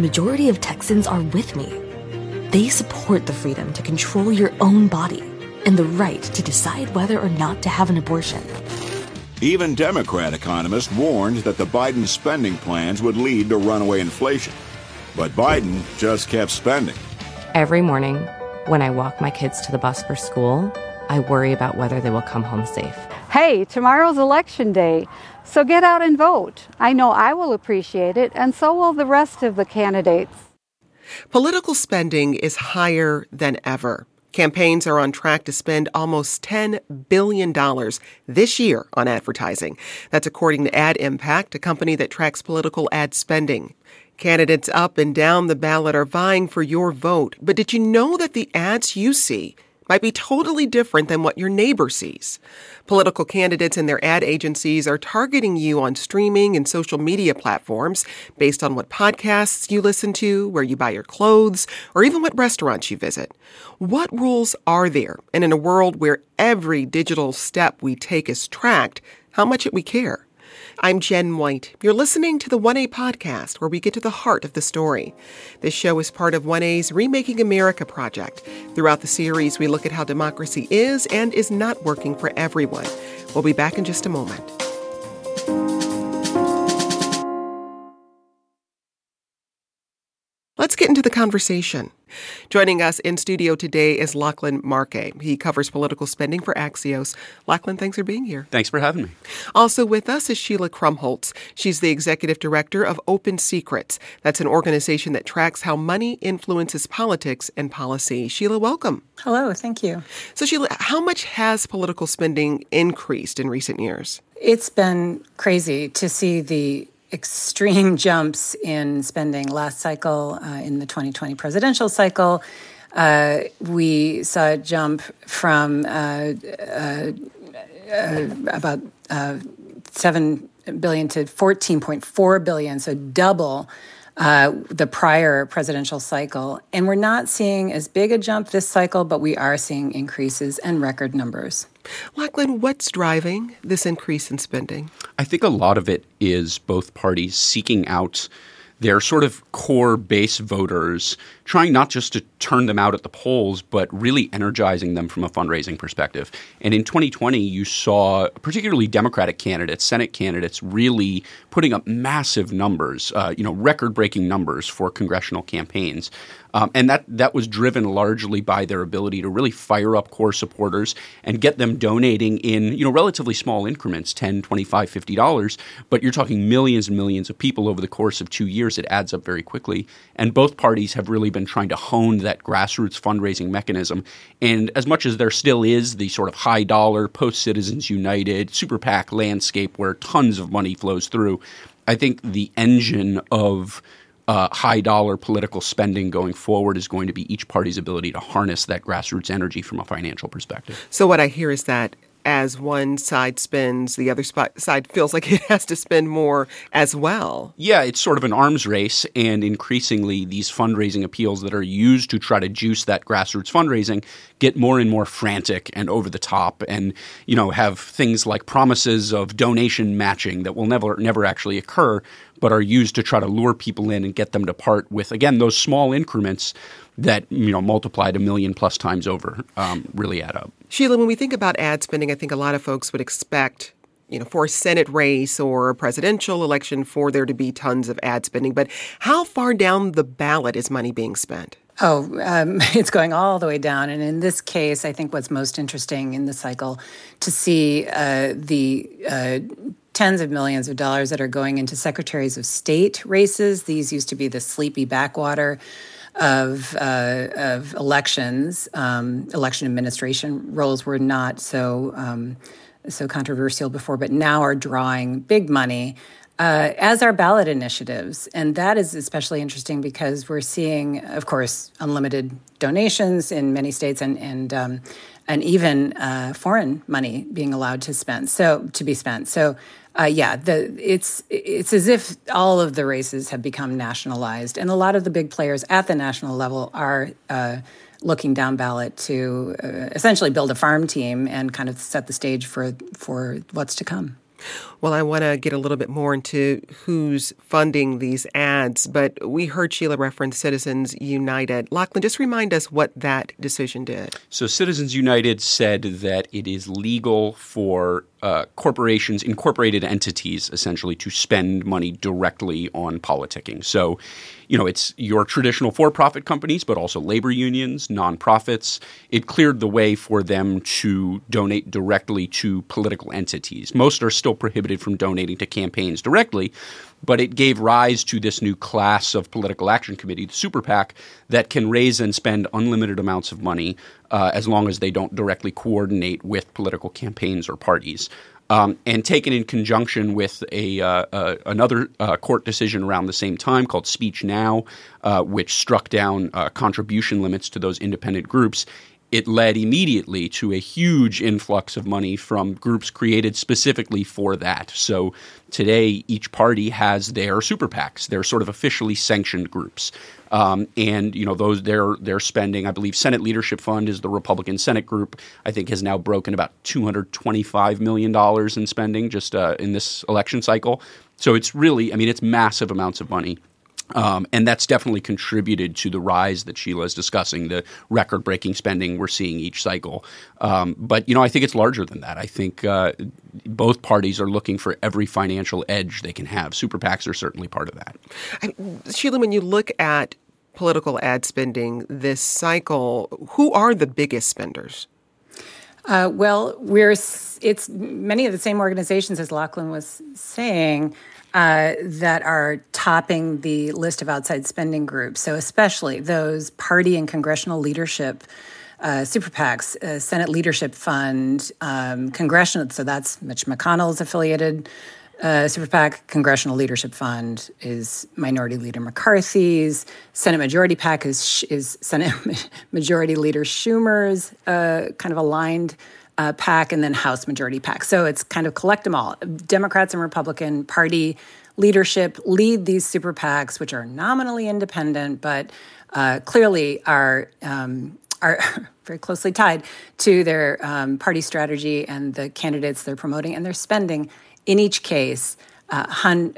majority of Texans are with me. They support the freedom to control your own body and the right to decide whether or not to have an abortion. Even Democrat economists warned that the Biden spending plans would lead to runaway inflation. But Biden just kept spending. Every morning, when I walk my kids to the bus for school, I worry about whether they will come home safe. Hey, tomorrow's election day, so get out and vote. I know I will appreciate it, and so will the rest of the candidates. Political spending is higher than ever. Campaigns are on track to spend almost $10 billion this year on advertising. That's according to AdImpact, a company that tracks political ad spending. Candidates up and down the ballot are vying for your vote. But did you know that the ads you see might be totally different than what your neighbor sees. Political candidates and their ad agencies are targeting you on streaming and social media platforms based on what podcasts you listen to, where you buy your clothes, or even what restaurants you visit. What rules are there? And in a world where every digital step we take is tracked, how much it we care? I'm Jenn White. You're listening to the 1A podcast, where we get to the heart of the story. This show is part of 1A's Remaking America project. Throughout the series, we look at how democracy is and is not working for everyone. We'll be back in just a moment. Let's get into the conversation. Joining us in studio today is Lachlan Markay. He covers political spending for Axios. Lachlan, thanks for being here. Thanks for having me. Also with us is Sheila Krumholz. She's the executive director of Open Secrets. That's an organization that tracks how money influences politics and policy. Sheila, welcome. Hello, thank you. So, Sheila, how much has political spending increased in recent years? It's been crazy to see the extreme jumps in spending last cycle uh, in the 2020 presidential cycle. Uh, we saw a jump from uh, uh, uh about uh, 7 billion to 14.4 billion, so double the prior presidential cycle. And we're not seeing as big a jump this cycle, but we are seeing increases and record numbers. Lachlan, what's driving this increase in spending? I think a lot of it is both parties seeking out their sort of core base voters, trying not just to turn them out at the polls, but really energizing them from a fundraising perspective. And in 2020, you saw particularly Democratic candidates, Senate candidates, really putting up massive numbers, uh, you know, record-breaking numbers for congressional campaigns. Um, and that that was driven largely by their ability to really fire up core supporters and get them donating in you know relatively small increments 10 25 50 dollars. But you're talking millions and millions of people over the course of two years. It adds up very quickly. And both parties have really been trying to hone that grassroots fundraising mechanism. And as much as there still is the sort of high dollar post citizens united super pac landscape where tons of money flows through i think the engine of uh, high dollar political spending going forward is going to be each party's ability to harness that grassroots energy from a financial perspective. So, what I hear is that as one side spends, the other side feels like it has to spend more as well. Yeah, it's sort of an arms race, and increasingly, these fundraising appeals that are used to try to juice that grassroots fundraising get more and more frantic and over the top, and you know have things like promises of donation matching that will never never actually occur, but are used to try to lure people in and get them to part with again those small increments that you know multiplied a million plus times over um, really add up. Sheila, when we think about ad spending, I think a lot of folks would expect you know, for a Senate race or a presidential election for there to be tons of ad spending. But how far down the ballot is money being spent? Oh, um, it's going all the way down. And in this case, I think what's most interesting in the cycle to see uh, the uh, tens of millions of dollars that are going into secretaries of state races. These used to be the sleepy backwater of uh, of elections. Um, election administration roles were not so um, so controversial before, but now are drawing big money. Uh, as our ballot initiatives. And that is especially interesting because we're seeing, of course, unlimited donations in many states and, and, um, and even uh, foreign money being allowed to spend, so to be spent. So uh, yeah, the, it's it's as if all of the races have become nationalized, and a lot of the big players at the national level are uh, looking down ballot to uh, essentially build a farm team and kind of set the stage for for what's to come. Well, I want to get a little bit more into who's funding these ads, but we heard Sheila reference Citizens United. Lachlan, just remind us what that decision did. So, Citizens United said that it is legal for uh, corporations, incorporated entities, essentially, to spend money directly on politicking. So, you know, it's your traditional for profit companies, but also labor unions, nonprofits. It cleared the way for them to donate directly to political entities. Most are still prohibited from donating to campaigns directly, but it gave rise to this new class of political action committee, the super PAC, that can raise and spend unlimited amounts of money uh, as long as they don't directly coordinate with political campaigns or parties. Um, and taken in conjunction with a uh, uh, another uh, court decision around the same time called Speech Now, uh, which struck down uh, contribution limits to those independent groups it led immediately to a huge influx of money from groups created specifically for that. So today, each party has their super PACs, their sort of officially sanctioned groups. Um, and you know those they're they're spending. I believe Senate Leadership Fund is the Republican Senate group. I think has now broken about two hundred twenty five million dollars in spending just uh, in this election cycle. So it's really, I mean, it's massive amounts of money. Um, and that's definitely contributed to the rise that Sheila is discussing, the record breaking spending we're seeing each cycle. Um, but, you know, I think it's larger than that. I think uh, both parties are looking for every financial edge they can have. Super PACs are certainly part of that. I, Sheila, when you look at political ad spending this cycle, who are the biggest spenders? Uh, well, we're it's many of the same organizations as Lachlan was saying uh, that are topping the list of outside spending groups. So, especially those party and congressional leadership uh, super PACs, uh, Senate Leadership Fund, um, congressional. So that's Mitch McConnell's affiliated uh, super PAC. Congressional Leadership Fund is Minority Leader McCarthy's. Senate Majority PAC is is Senate Majority Leader Schumer's uh, kind of aligned uh, PAC and then House Majority pack. So it's kind of collect them all. Democrats and Republican Party leadership lead these super PACs, which are nominally independent, but uh, clearly are. Um, are very closely tied to their um, party strategy and the candidates they're promoting, and they're spending in each case uh, hun-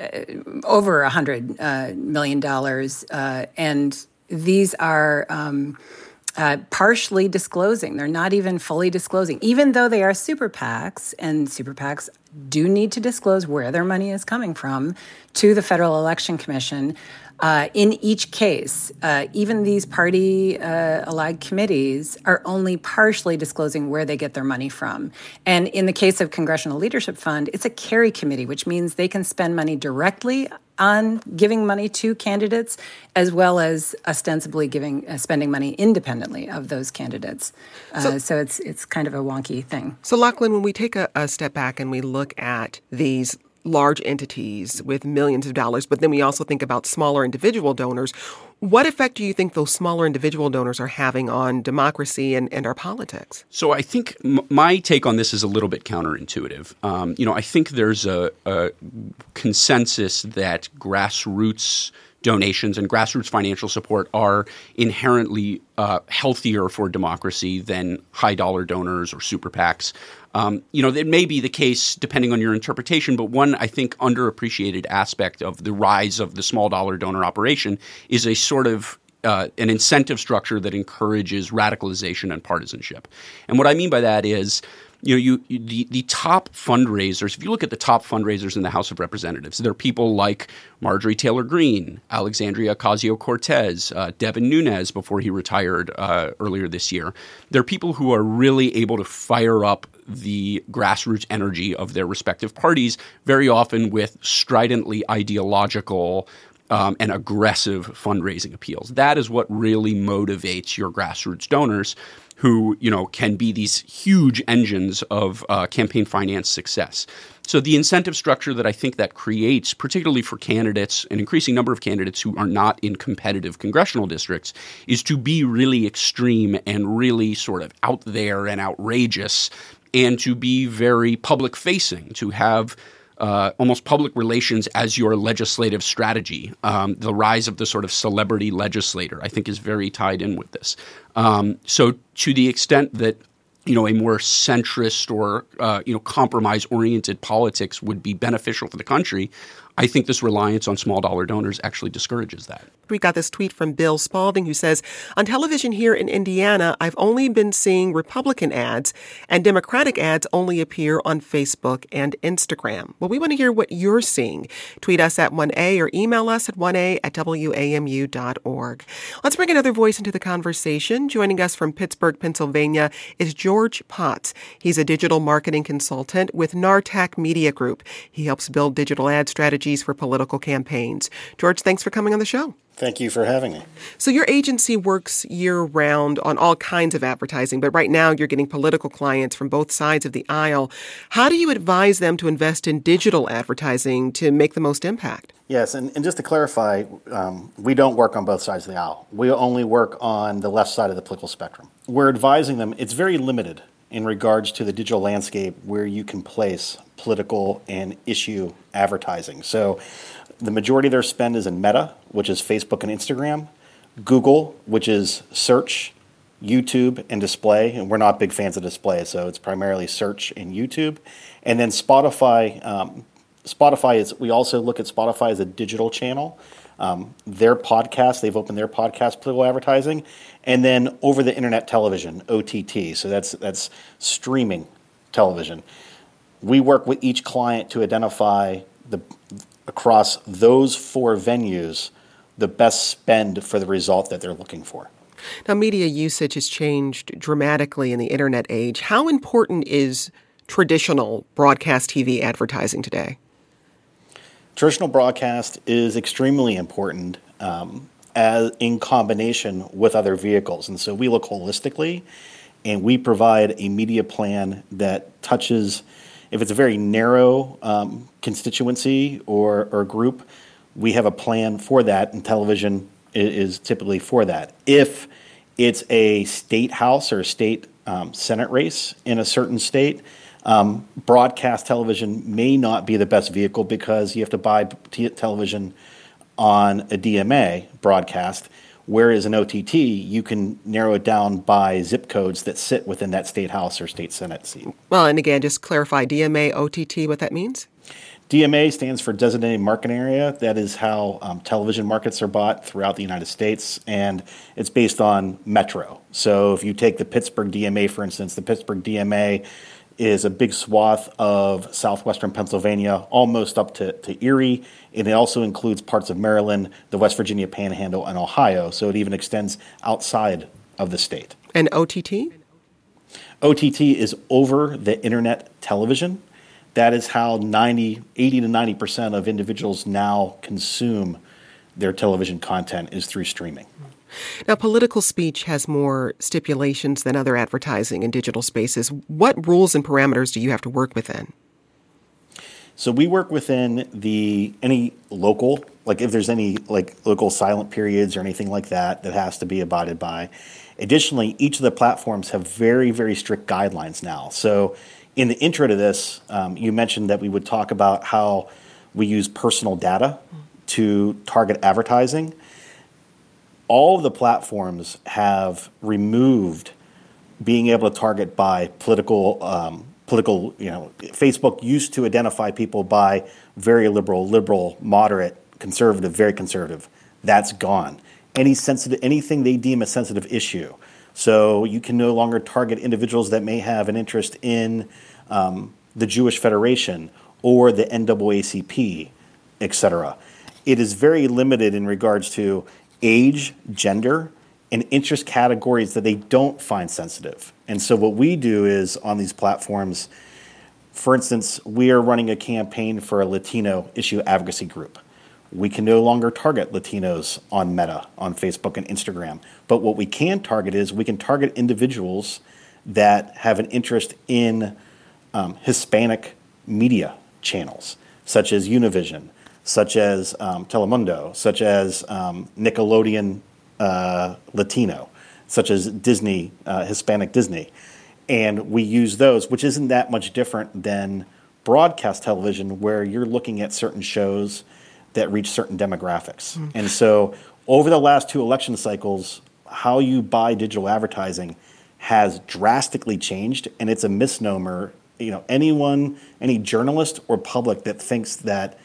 over a hundred uh, million dollars, uh, and these are um, uh, partially disclosing. They're not even fully disclosing, even though they are super PACs, and super PACs do need to disclose where their money is coming from to the Federal Election Commission. Uh, in each case, uh, even these party uh, allied committees are only partially disclosing where they get their money from. And in the case of Congressional Leadership Fund, it's a Carey committee, which means they can spend money directly on giving money to candidates, as well as ostensibly giving uh, spending money independently of those candidates. Uh, so, so, it's it's kind of a wonky thing. So, Lachlan, when we take a, a step back and we look at these large entities with millions of dollars, but then we also think about smaller individual donors. What effect do you think those smaller individual donors are having on democracy and, and our politics? So I think m- my take on this is a little bit counterintuitive. Um, you know, I think there's a, a consensus that grassroots donations and grassroots financial support are inherently uh, healthier for democracy than high dollar donors or super PACs. Um, you know, it may be the case depending on your interpretation, but one I think underappreciated aspect of the rise of the small dollar donor operation is a sort of uh, an incentive structure that encourages radicalization and partisanship. And what I mean by that is you know, you, you, the, the top fundraisers, if you look at the top fundraisers in the House of Representatives, there are people like Marjorie Taylor Greene, Alexandria Ocasio Cortez, uh, Devin Nunes before he retired uh, earlier this year. There are people who are really able to fire up the grassroots energy of their respective parties, very often with stridently ideological um, and aggressive fundraising appeals. That is what really motivates your grassroots donors who you know can be these huge engines of uh, campaign finance success. So the incentive structure that I think that creates, particularly for candidates, an increasing number of candidates who are not in competitive congressional districts, is to be really extreme and really sort of out there and outrageous, and to be very public facing, to have uh, almost public relations as your legislative strategy. Um, the rise of the sort of celebrity legislator, I think, is very tied in with this. Um, so, to the extent that you know, a more centrist or uh, you know compromise-oriented politics would be beneficial for the country. I think this reliance on small dollar donors actually discourages that. We got this tweet from Bill Spalding who says, On television here in Indiana, I've only been seeing Republican ads, and Democratic ads only appear on Facebook and Instagram. Well, we want to hear what you're seeing. Tweet us at 1A or email us at 1A at WAMU.org. Let's bring another voice into the conversation. Joining us from Pittsburgh, Pennsylvania is George Potts. He's a digital marketing consultant with Nartec Media Group. He helps build digital ad strategies strategies for political campaigns. George, thanks for coming on the show. Thank you for having me. So, your agency works year round on all kinds of advertising, but right now you're getting political clients from both sides of the aisle. How do you advise them to invest in digital advertising to make the most impact? Yes, and, and just to clarify, um, we don't work on both sides of the aisle. We only work on the left side of the political spectrum. We're advising them, it's very limited in regards to the digital landscape where you can place political and issue advertising. So the majority of their spend is in Meta, which is Facebook and Instagram, Google, which is search, YouTube, and display. And we're not big fans of display, so it's primarily search and YouTube. And then Spotify. Um, Spotify is, we also look at Spotify as a digital channel. Um, their podcast, they've opened their podcast political advertising, and then over the internet television, OTT. So that's that's streaming television. We work with each client to identify the across those four venues the best spend for the result that they're looking for. Now, media usage has changed dramatically in the internet age. How important is traditional broadcast TV advertising today? Traditional broadcast is extremely important um, as in combination with other vehicles, and so we look holistically, and we provide a media plan that touches. If it's a very narrow um, constituency or, or group, we have a plan for that, and television is, is typically for that. If it's a state house or a state um, senate race in a certain state, um, broadcast television may not be the best vehicle because you have to buy t- television on a DMA broadcast, whereas an OTT, you can narrow it down by zip codes that sit within that state house or state senate seat. Well, and again, just clarify DMA, OTT, what that means? DMA stands for Designated Market Area. That is how um, television markets are bought throughout the United States, and it's based on metro. So if you take the Pittsburgh DMA, for instance, the Pittsburgh DMA is a big swath of southwestern Pennsylvania, almost up to, to Erie. And it also includes parts of Maryland, the West Virginia Panhandle, and Ohio. So it even extends outside of the state. And OTT? OTT is over the internet television. That is how 90, 80 to 90% of individuals now consume their television content is through streaming. Now, political speech has more stipulations than other advertising in digital spaces. What rules and parameters do you have to work within? So we work within the any local, like if there's any like local silent periods or anything like that that has to be abided by. Additionally, each of the platforms have very very strict guidelines now. So in the intro to this, um, you mentioned that we would talk about how we use personal data to target advertising all of the platforms have removed being able to target by political um, political you know facebook used to identify people by very liberal liberal moderate conservative very conservative. That's gone. Any sensitive anything they deem a sensitive issue. So you can no longer target individuals that may have an interest in um, the jewish federation or the naacp etc it is very limited in regards to age, gender, and interest categories that they don't find sensitive. And so, what we do is on these platforms, for instance, we are running a campaign for a Latino issue advocacy group. We can no longer target Latinos on Meta, on Facebook and Instagram. But what we can target is we can target individuals that have an interest in um, Hispanic media channels, such as Univision, such as um, Telemundo, such as um, Nickelodeon uh, Latino, such as Disney, uh, Hispanic Disney. And we use those, which isn't that much different than broadcast television, where you're looking at certain shows that reach certain demographics. Mm. And so, over the last two election cycles, how you buy digital advertising has drastically changed, and it's a misnomer. You know, anyone, any journalist or public that thinks that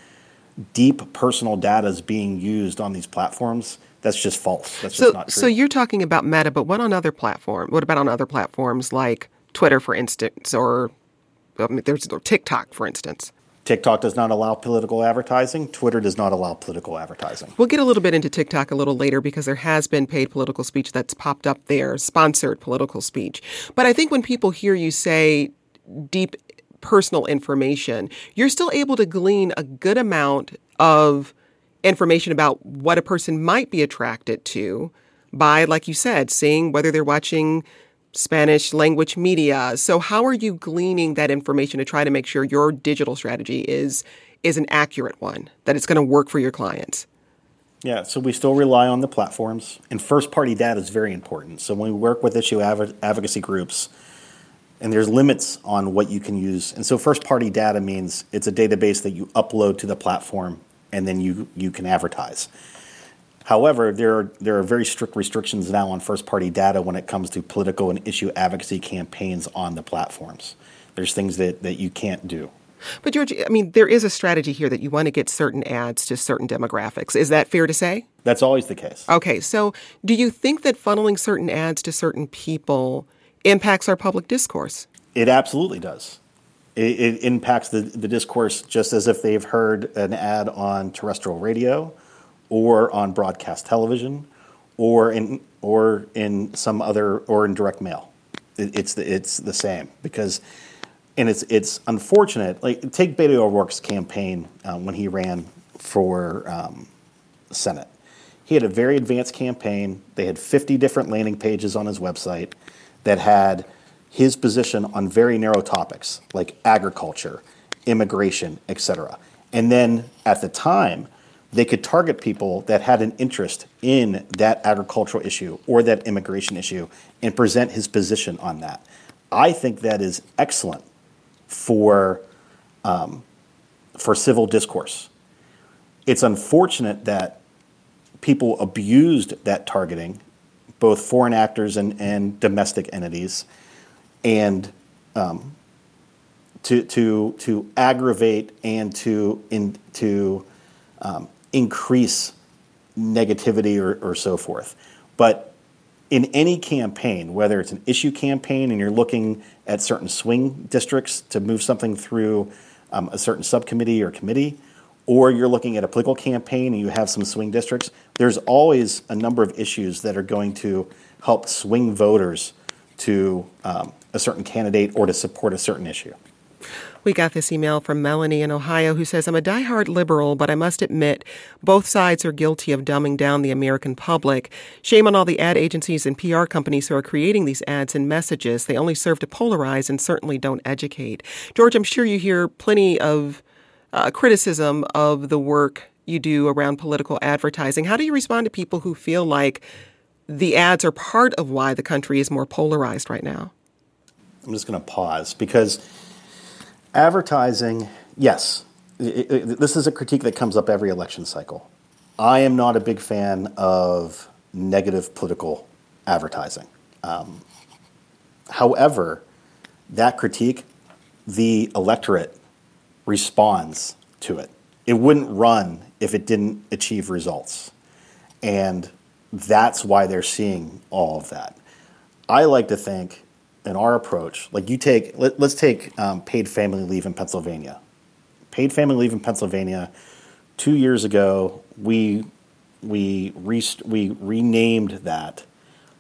deep personal data is being used on these platforms, that's just false. That's so, just not true. So you're talking about Meta, but what on other platforms? What about on other platforms like Twitter, for instance, or I mean, there's or TikTok, for instance? TikTok does not allow political advertising. Twitter does not allow political advertising. We'll get a little bit into TikTok a little later because there has been paid political speech that's popped up there, sponsored political speech. But I think when people hear you say deep personal information, you're still able to glean a good amount of information about what a person might be attracted to by, like you said, seeing whether they're watching Spanish language media. So how are you gleaning that information to try to make sure your digital strategy is is an accurate one, that it's going to work for your clients? Yeah, so we still rely on the platforms, and first party data is very important. So when we work with issue advocacy groups, and there's limits on what you can use. And so first party data means it's a database that you upload to the platform and then you, you can advertise. However, there are, there are very strict restrictions now on first party data when it comes to political and issue advocacy campaigns on the platforms. There's things that, that you can't do. But, George, I mean, there is a strategy here that you want to get certain ads to certain demographics. Is that fair to say? That's always the case. Okay, so do you think that funneling certain ads to certain people impacts our public discourse? It absolutely does. It, it impacts the, the discourse just as if they've heard an ad on terrestrial radio or on broadcast television or in or in some other or in direct mail. It, it's the, it's the same because and it's it's unfortunate. Like take Beto O'Rourke's campaign um, when he ran for um, Senate. He had a very advanced campaign. They had 50 different landing pages on his website that had his position on very narrow topics like agriculture, immigration, etc. And then at the time, they could target people that had an interest in that agricultural issue or that immigration issue and present his position on that. I think that is excellent for, um, for civil discourse. It's unfortunate that people abused that targeting, both foreign actors and, and domestic entities, and um, to, to, to aggravate and to, in, to um, increase negativity or, or so forth. But in any campaign, whether it's an issue campaign and you're looking at certain swing districts to move something through um, a certain subcommittee or committee, or you're looking at a political campaign and you have some swing districts, there's always a number of issues that are going to help swing voters to um, a certain candidate or to support a certain issue. We got this email from Melanie in Ohio who says, I'm a diehard liberal, but I must admit both sides are guilty of dumbing down the American public. Shame on all the ad agencies and PR companies who are creating these ads and messages. They only serve to polarize and certainly don't educate. George, I'm sure you hear plenty of uh, criticism of the work you do around political advertising. How do you respond to people who feel like the ads are part of why the country is more polarized right now? I'm just going to pause because Advertising, yes. It, it, this is a critique that comes up every election cycle. I am not a big fan of negative political advertising. Um, however, that critique, the electorate responds to it. It wouldn't run if it didn't achieve results. And that's why they're seeing all of that. I like to think in our approach, like you take, let, us take um, paid family leave in Pennsylvania. Paid family leave in Pennsylvania, two years ago, we, we, re- we renamed that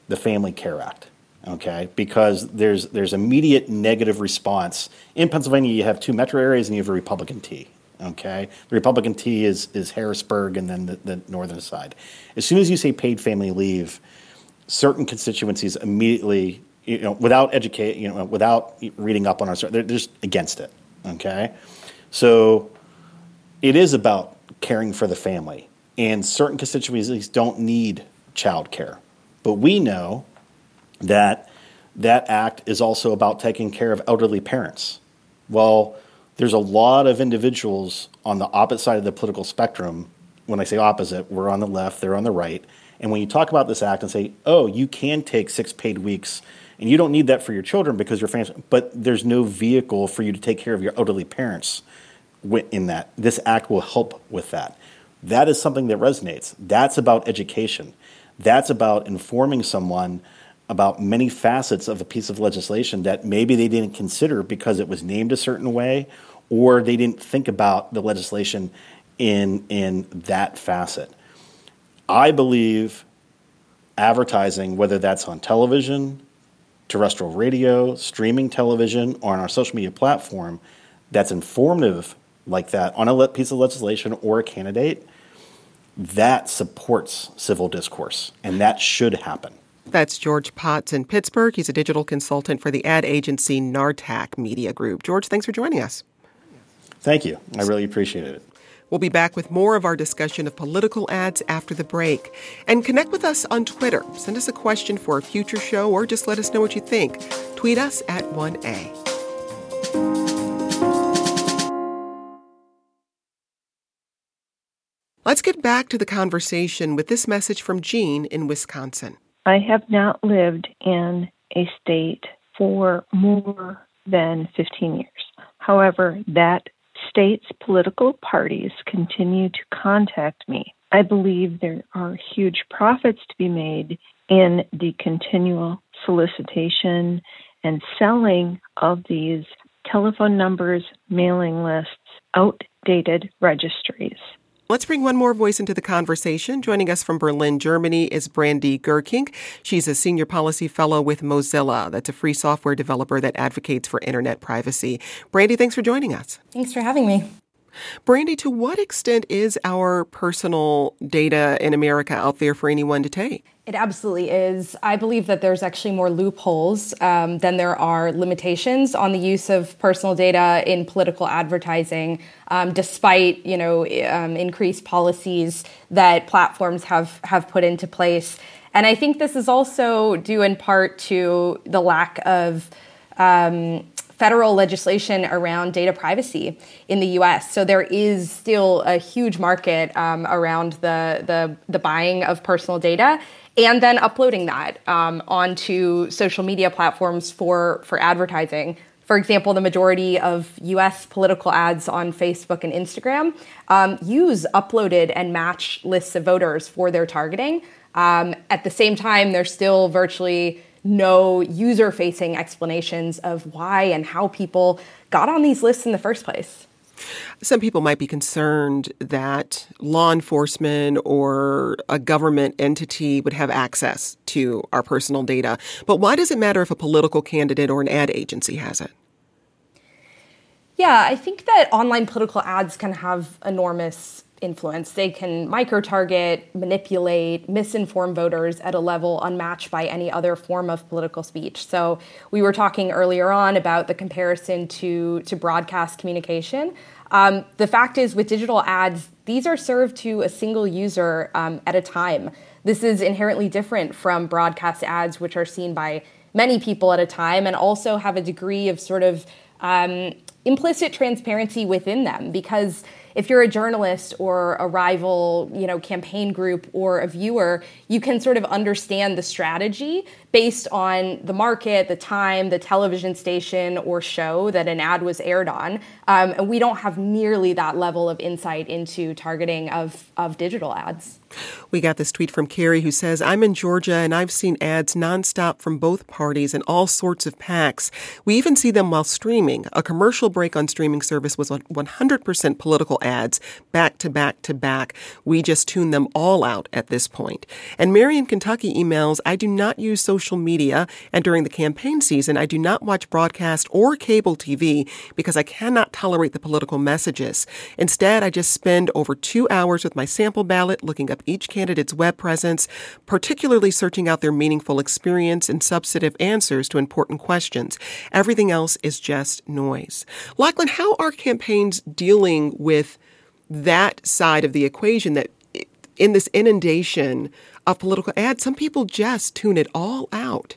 the Family Care Act. Okay, because there's there's immediate negative response in Pennsylvania. You have two metro areas and you have a Republican T. Okay, the Republican T is is Harrisburg and then the, the northern side. As soon as you say paid family leave, certain constituencies immediately you know, without educate, you know, without reading up on our, they're just against it. Okay, so it is about caring for the family, and certain constituencies don't need child care, but we know that that act is also about taking care of elderly parents. Well, there's a lot of individuals on the opposite side of the political spectrum. When I say opposite, we're on the left, they're on the right. And when you talk about this act and say, oh, you can take six paid weeks And you don't need that for your children because your family, but there's no vehicle for you to take care of your elderly parents in that. This act will help with that. That is something that resonates. That's about education. That's about informing someone about many facets of a piece of legislation that maybe they didn't consider because it was named a certain way or they didn't think about the legislation in in that facet. I believe advertising, whether that's on television, terrestrial radio, streaming television, or on our social media platform, that's informative like that on a piece of legislation or a candidate, that supports civil discourse, and that should happen. That's George Potts in Pittsburgh. He's a digital consultant for the ad agency Nartaq Media Group. George, thanks for joining us. Thank you. I really appreciated it. We'll be back with more of our discussion of political ads after the break. And connect with us on Twitter. Send us a question for a future show or just let us know what you think. Tweet us at 1A. Let's get back to the conversation with this message from Jean in Wisconsin. I have not lived in a state for more than 15 years. However, that state's political parties continue to contact me. I believe there are huge profits to be made in the continual solicitation and selling of these telephone numbers, mailing lists, outdated registries. Let's bring one more voice into the conversation. Joining us from Berlin, Germany is Brandi Geurkink. She's a senior policy fellow with Mozilla. That's a free software developer that advocates for internet privacy. Brandi, thanks for joining us. Thanks for having me. Brandi, to what extent is our personal data in America out there for anyone to take? It absolutely is. I believe that there's actually more loopholes um, than there are limitations on the use of personal data in political advertising, um, despite you know um, increased policies that platforms have have put into place. And I think this is also due in part to the lack of um, federal legislation around data privacy in the U.S. So there is still a huge market um, around the, the, the buying of personal data and then uploading that um, onto social media platforms for for advertising. For example, the majority of U.S. political ads on Facebook and Instagram um, use uploaded and matched lists of voters for their targeting. Um, at the same time, they're still virtually no user facing explanations of why and how people got on these lists in the first place. Some people might be concerned that law enforcement or a government entity would have access to our personal data. But why does it matter if a political candidate or an ad agency has it? Yeah, I think that online political ads can have enormous influence. They can micro target, manipulate, misinform voters at a level unmatched by any other form of political speech. So we were talking earlier on about the comparison to, to broadcast communication. Um, the fact is, with digital ads, these are served to a single user um, at a time. This is inherently different from broadcast ads, which are seen by many people at a time and also have a degree of sort of um, implicit transparency within them because if you're a journalist or a rival, you know, campaign group or a viewer, you can sort of understand the strategy based on the market, the time, the television station or show that an ad was aired on. Um, and we don't have nearly that level of insight into targeting of, of digital ads. We got this tweet from Carrie who says, I'm in Georgia and I've seen ads nonstop from both parties and all sorts of PACs. We even see them while streaming. A commercial break on streaming service was 100% political ads, back to back to back. We just tune them all out at this point. And Mary in Kentucky emails, I do not use social media and during the campaign season, I do not watch broadcast or cable TV because I cannot tolerate the political messages. Instead, I just spend over two hours with my sample ballot looking up each candidate's web presence, particularly searching out their meaningful experience and substantive answers to important questions. Everything else is just noise. Lachlan, how are campaigns dealing with that side of the equation that in this inundation of political ads, some people just tune it all out?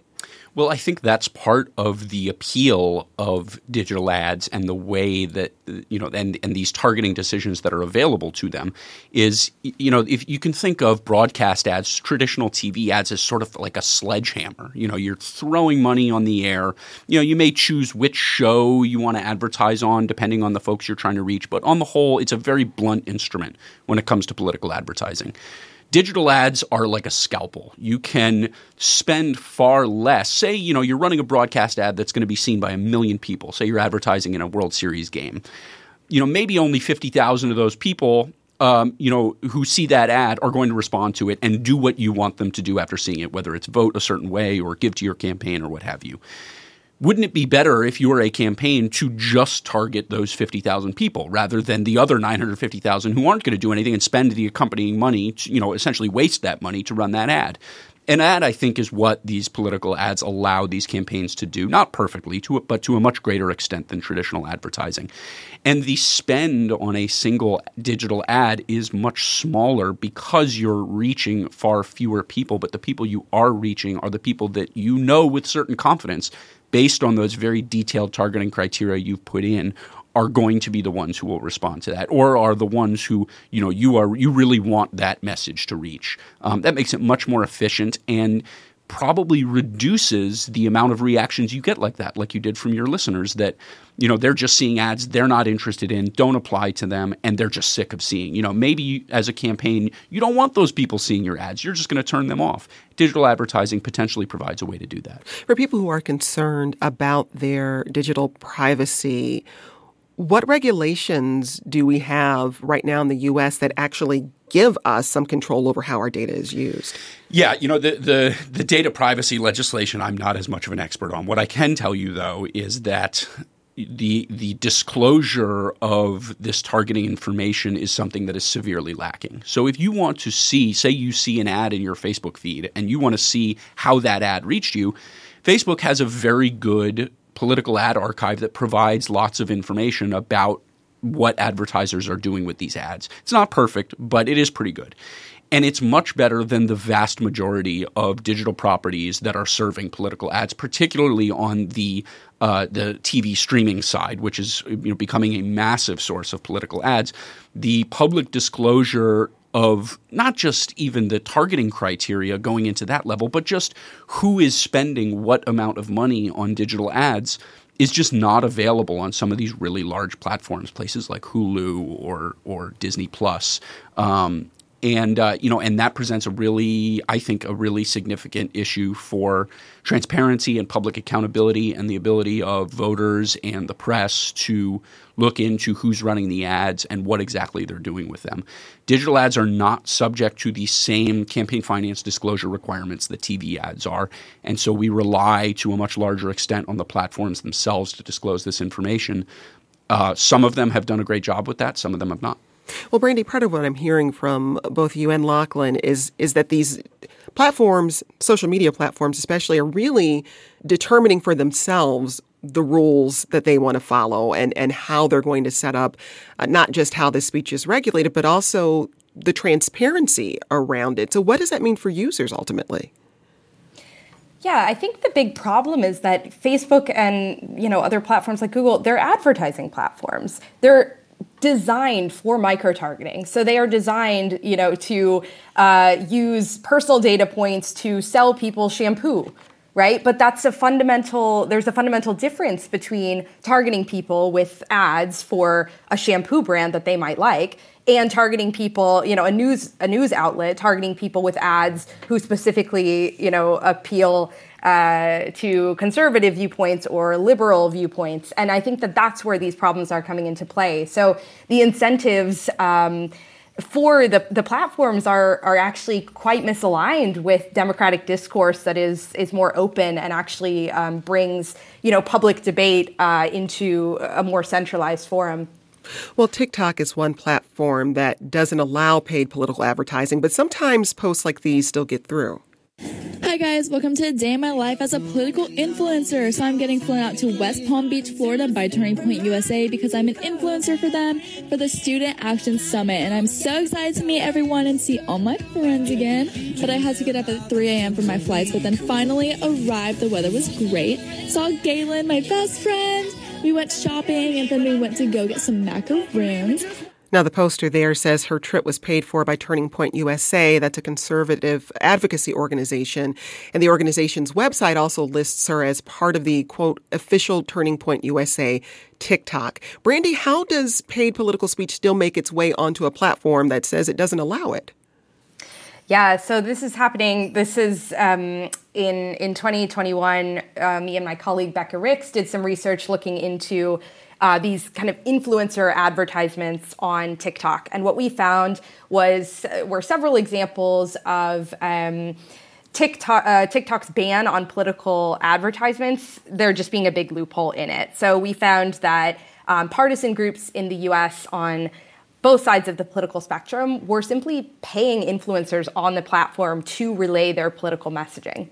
Well, I think that's part of the appeal of digital ads and the way that you know and and these targeting decisions that are available to them is you know if you can think of broadcast ads, traditional TV ads as sort of like a sledgehammer. You know, you're throwing money on the air. You know, you may choose which show you want to advertise on depending on the folks you're trying to reach, but on the whole, it's a very blunt instrument when it comes to political advertising. Digital ads are like a scalpel. You can spend far less. Say, you know, you're running a broadcast ad that's going to be seen by a million people. Say you're advertising in a World Series game. You know, maybe only 50,000 of those people um, you know, who see that ad are going to respond to it and do what you want them to do after seeing it, whether it's vote a certain way or give to your campaign or what have you wouldn't it be better if you were a campaign to just target those 50,000 people rather than the other 950,000 who aren't going to do anything and spend the accompanying money, to, you know, essentially waste that money to run that ad? An ad, I think, is what these political ads allow these campaigns to do, not perfectly, to but to a much greater extent than traditional advertising. And the spend on a single digital ad is much smaller because you're reaching far fewer people, but the people you are reaching are the people that you know with certain confidence based on those very detailed targeting criteria you've put in are going to be the ones who will respond to that or are the ones who you know you are you really want that message to reach. Um, that makes it much more efficient and probably reduces the amount of reactions you get like that, like you did from your listeners that, you know, they're just seeing ads they're not interested in, don't apply to them, and they're just sick of seeing. You know, maybe as a campaign, you don't want those people seeing your ads. You're just going to turn them off. Digital advertising potentially provides a way to do that. For people who are concerned about their digital privacy, what regulations do we have right now in the U.S. that actually give us some control over how our data is used? Yeah, you know the, the the data privacy legislation. I'm not as much of an expert on. What I can tell you though is that the the disclosure of this targeting information is something that is severely lacking. So if you want to see, say you see an ad in your Facebook feed and you want to see how that ad reached you, Facebook has a very good political ad archive that provides lots of information about what advertisers are doing with these ads. It's not perfect, but it is pretty good. And it's much better than the vast majority of digital properties that are serving political ads, particularly on the uh, the TV streaming side, which is you know, becoming a massive source of political ads. The public disclosure of not just even the targeting criteria going into that level, but just who is spending what amount of money on digital ads is just not available on some of these really large platforms, places like Hulu or or Disney Plus. Um, and uh, you know, and that presents a really, I think, a really significant issue for transparency and public accountability, and the ability of voters and the press to look into who's running the ads and what exactly they're doing with them. Digital ads are not subject to the same campaign finance disclosure requirements that TV ads are, and so we rely to a much larger extent on the platforms themselves to disclose this information. Uh, some of them have done a great job with that; some of them have not. Well, Brandi, part of what I'm hearing from both you and Lachlan is is that these platforms, social media platforms especially, are really determining for themselves the rules that they want to follow and, and how they're going to set up uh, not just how this speech is regulated, but also the transparency around it. So, what does that mean for users ultimately? Yeah, I think the big problem is that Facebook and you know other platforms like Google, they're advertising platforms. They're designed for micro targeting. So they are designed, you know, to uh, use personal data points to sell people shampoo, right? But that's a fundamental. There's a fundamental difference between targeting people with ads for a shampoo brand that they might like and targeting people, you know, a news a news outlet targeting people with ads who specifically, you know, appeal uh, to conservative viewpoints or liberal viewpoints. And I think that that's where these problems are coming into play. So the incentives. Um, for the, the platforms are are actually quite misaligned with democratic discourse that is is more open and actually um, brings you know public debate uh, into a more centralized forum. Well, TikTok is one platform that doesn't allow paid political advertising, but sometimes posts like these still get through. I guys, welcome to a day in my life as a political influencer. So I'm getting flown out to West Palm Beach, Florida by Turning Point USA because I'm an influencer for them for the Student Action Summit. And I'm so excited to meet everyone and see all my friends again. But I had to get up at 3 a.m. for my flights, but then finally arrived. The weather was great. Saw Galen, my best friend. We went shopping and then we went to go get some macaroons. Now, the poster there says her trip was paid for by Turning Point USA. That's a conservative advocacy organization. And the organization's website also lists her as part of the, quote, official Turning Point USA TikTok. Brandi, how does paid political speech still make its way onto a platform that says it doesn't allow it? Yeah, so this is happening. This is um, in in 2021. Uh, me and my colleague Becca Ricks did some research looking into uh, these kind of influencer advertisements on TikTok. And what we found was uh, were several examples of um, TikTok, uh, TikTok's ban on political advertisements. There just being a big loophole in it. So we found that um, partisan groups in the U.S. on both sides of the political spectrum were simply paying influencers on the platform to relay their political messaging.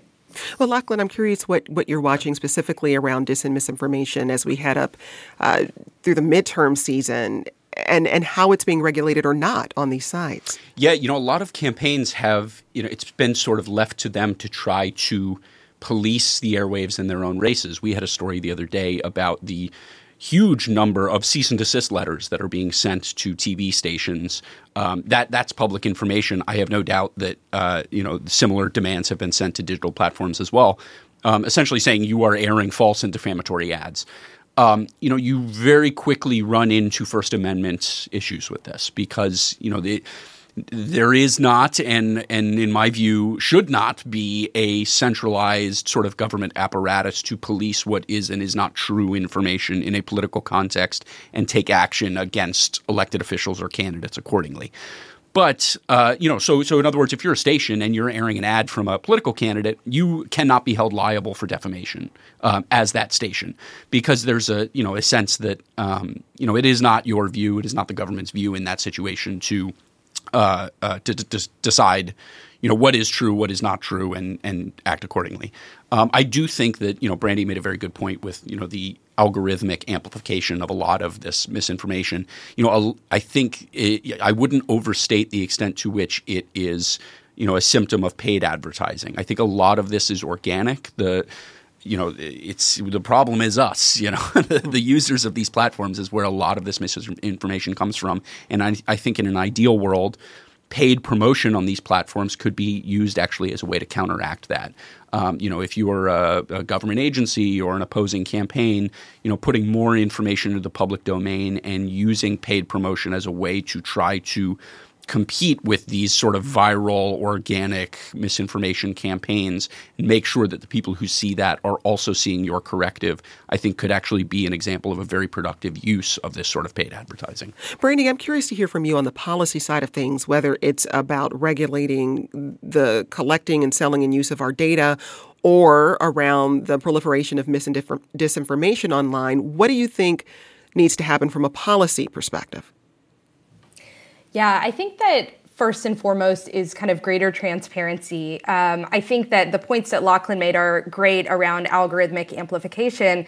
Well, Lachlan, I'm curious what, what you're watching specifically around dis and misinformation as we head up uh, through the midterm season and, and how it's being regulated or not on these sites. Yeah, you know, a lot of campaigns have, you know, it's been sort of left to them to try to police the airwaves in their own races. We had a story the other day about the huge number of cease and desist letters that are being sent to TV stations. Um, that that's public information. I have no doubt that uh, you know similar demands have been sent to digital platforms as well. Um, essentially saying you are airing false and defamatory ads. Um, you know, you very quickly run into First Amendment issues with this because you know the there is not, and and in my view, should not be a centralized sort of government apparatus to police what is and is not true information in a political context and take action against elected officials or candidates accordingly. But uh, you know, so so in other words, if you're a station and you're airing an ad from a political candidate, you cannot be held liable for defamation um, as that station because there's a you know a sense that um, you know it is not your view, it is not the government's view in that situation to uh, uh, to, to, decide, you know, what is true, what is not true, and and act accordingly. Um, I do think that you know Brandi made a very good point with you know the algorithmic amplification of a lot of this misinformation. You know, I think it, I wouldn't overstate the extent to which it is you know a symptom of paid advertising. I think a lot of this is organic. The you know, it's the problem is us. You know, the users of these platforms is where a lot of this misinformation comes from. And I, I think in an ideal world, paid promotion on these platforms could be used actually as a way to counteract that. Um, you know, if you are a, a, government agency or an opposing campaign, you know, putting more information into the public domain and using paid promotion as a way to try to compete with these sort of viral, organic misinformation campaigns and make sure that the people who see that are also seeing your corrective, I think could actually be an example of a very productive use of this sort of paid advertising. Brandi, I'm curious to hear from you on the policy side of things, whether it's about regulating the collecting and selling and use of our data or around the proliferation of mis and disinformation online. What do you think needs to happen from a policy perspective? Yeah, I think that first and foremost is kind of greater transparency. Um, I think that the points that Lachlan made are great around algorithmic amplification.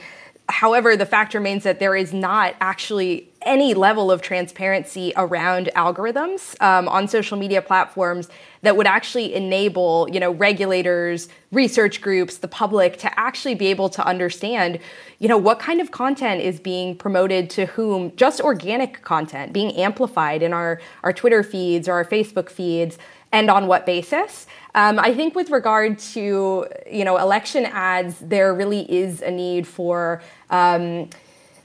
However, the fact remains that there is not actually any level of transparency around algorithms um, on social media platforms that would actually enable, you know, regulators, research groups, the public to actually be able to understand, you know, what kind of content is being promoted to whom, just organic content being amplified in our, our Twitter feeds or our Facebook feeds, and on what basis. Um, I think with regard to you know election ads, there really is a need for um,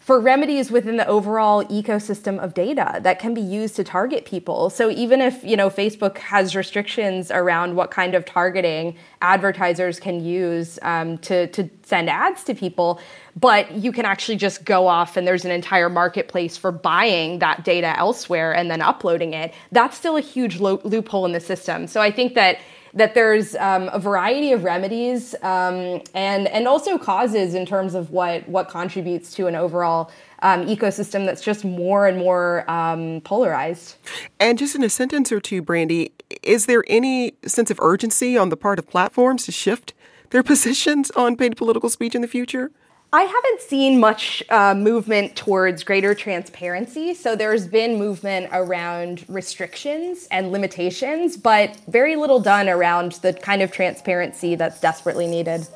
for remedies within the overall ecosystem of data that can be used to target people. So even if, you know, Facebook has restrictions around what kind of targeting advertisers can use um, to, to send ads to people, but you can actually just go off and there's an entire marketplace for buying that data elsewhere and then uploading it, that's still a huge lo- loophole in the system. So I think that that there's um, a variety of remedies um, and and also causes in terms of what what contributes to an overall um, ecosystem that's just more and more um, polarized. And just in a sentence or two, Brandi, is there any sense of urgency on the part of platforms to shift their positions on paid political speech in the future? I haven't seen much uh, movement towards greater transparency. So there's been movement around restrictions and limitations, but very little done around the kind of transparency that's desperately needed.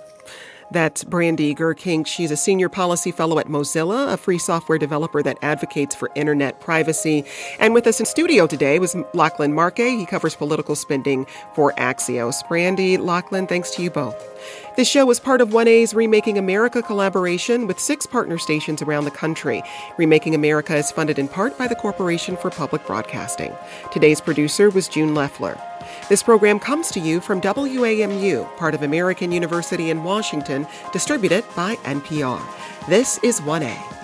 That's Brandi Geurkink. She's a senior policy fellow at Mozilla, a free software developer that advocates for internet privacy. And with us in studio today was Lachlan Markay. He covers political spending for Axios. Brandi, Lachlan, thanks to you both. This show was part of 1A's Remaking America collaboration with six partner stations around the country. Remaking America is funded in part by the Corporation for Public Broadcasting. Today's producer was June Leffler. This program comes to you from WAMU, part of American University in Washington, distributed by NPR. This is 1A.